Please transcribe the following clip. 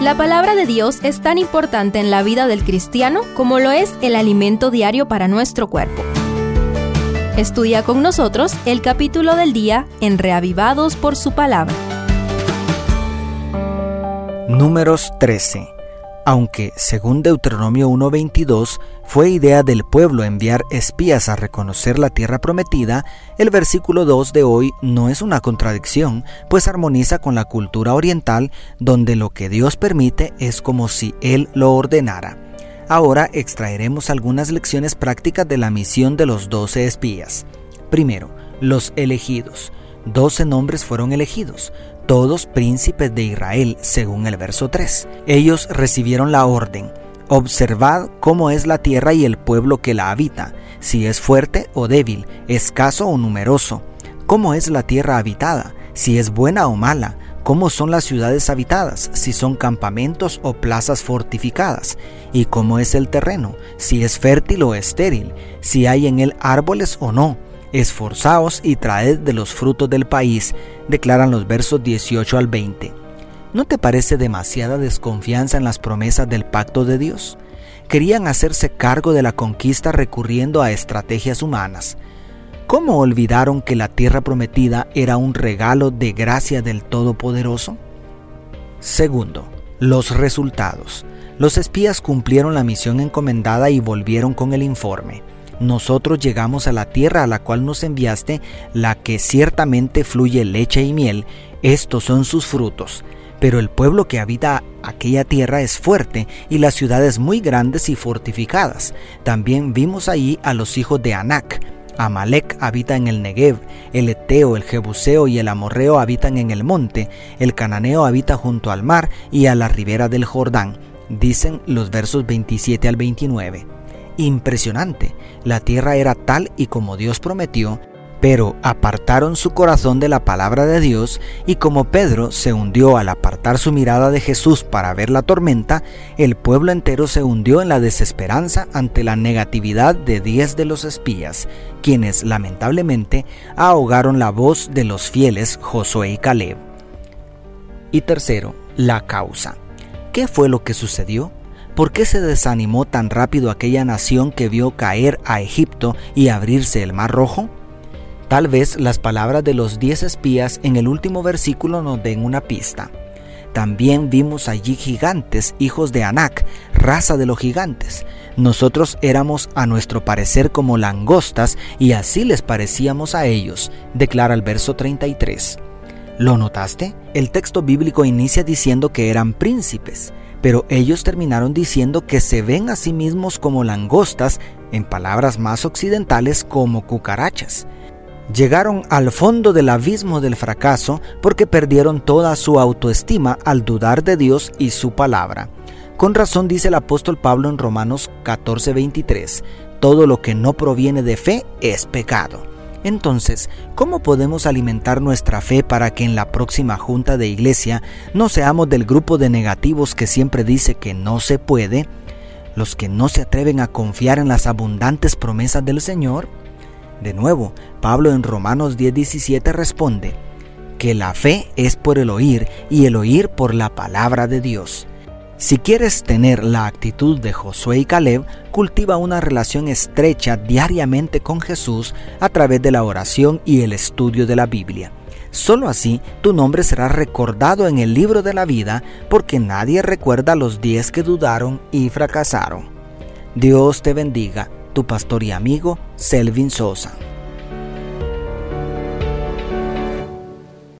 La palabra de Dios es tan importante en la vida del cristiano como lo es el alimento diario para nuestro cuerpo. Estudia con nosotros el capítulo del día en Reavivados por su palabra. Números 13 aunque, según Deuteronomio 1.22, fue idea del pueblo enviar espías a reconocer la tierra prometida, el versículo 2 de hoy no es una contradicción, pues armoniza con la cultura oriental, donde lo que Dios permite es como si Él lo ordenara. Ahora extraeremos algunas lecciones prácticas de la misión de los doce espías. Primero, los elegidos. Doce nombres fueron elegidos, todos príncipes de Israel, según el verso 3. Ellos recibieron la orden, observad cómo es la tierra y el pueblo que la habita, si es fuerte o débil, escaso o numeroso, cómo es la tierra habitada, si es buena o mala, cómo son las ciudades habitadas, si son campamentos o plazas fortificadas, y cómo es el terreno, si es fértil o estéril, si hay en él árboles o no, Esforzaos y traed de los frutos del país, declaran los versos 18 al 20. ¿No te parece demasiada desconfianza en las promesas del pacto de Dios? Querían hacerse cargo de la conquista recurriendo a estrategias humanas. ¿Cómo olvidaron que la tierra prometida era un regalo de gracia del Todopoderoso? Segundo, los resultados. Los espías cumplieron la misión encomendada y volvieron con el informe nosotros llegamos a la tierra a la cual nos enviaste, la que ciertamente fluye leche y miel, estos son sus frutos. Pero el pueblo que habita aquella tierra es fuerte y las ciudades muy grandes y fortificadas. También vimos ahí a los hijos de Anac. Amalek habita en el Negev, el Eteo, el Jebuseo y el Amorreo habitan en el monte, el Cananeo habita junto al mar y a la ribera del Jordán, dicen los versos 27 al 29 impresionante. La tierra era tal y como Dios prometió, pero apartaron su corazón de la palabra de Dios y como Pedro se hundió al apartar su mirada de Jesús para ver la tormenta, el pueblo entero se hundió en la desesperanza ante la negatividad de diez de los espías, quienes lamentablemente ahogaron la voz de los fieles Josué y Caleb. Y tercero, la causa. ¿Qué fue lo que sucedió? ¿Por qué se desanimó tan rápido aquella nación que vio caer a Egipto y abrirse el Mar Rojo? Tal vez las palabras de los diez espías en el último versículo nos den una pista. También vimos allí gigantes, hijos de Anac, raza de los gigantes. Nosotros éramos a nuestro parecer como langostas y así les parecíamos a ellos, declara el verso 33. ¿Lo notaste? El texto bíblico inicia diciendo que eran príncipes pero ellos terminaron diciendo que se ven a sí mismos como langostas, en palabras más occidentales como cucarachas. Llegaron al fondo del abismo del fracaso porque perdieron toda su autoestima al dudar de Dios y su palabra. Con razón dice el apóstol Pablo en Romanos 14:23, todo lo que no proviene de fe es pecado. Entonces, ¿cómo podemos alimentar nuestra fe para que en la próxima junta de iglesia no seamos del grupo de negativos que siempre dice que no se puede, los que no se atreven a confiar en las abundantes promesas del Señor? De nuevo, Pablo en Romanos 10:17 responde, que la fe es por el oír y el oír por la palabra de Dios. Si quieres tener la actitud de Josué y Caleb, cultiva una relación estrecha diariamente con Jesús a través de la oración y el estudio de la Biblia. Solo así tu nombre será recordado en el libro de la vida porque nadie recuerda los diez que dudaron y fracasaron. Dios te bendiga, tu pastor y amigo Selvin Sosa.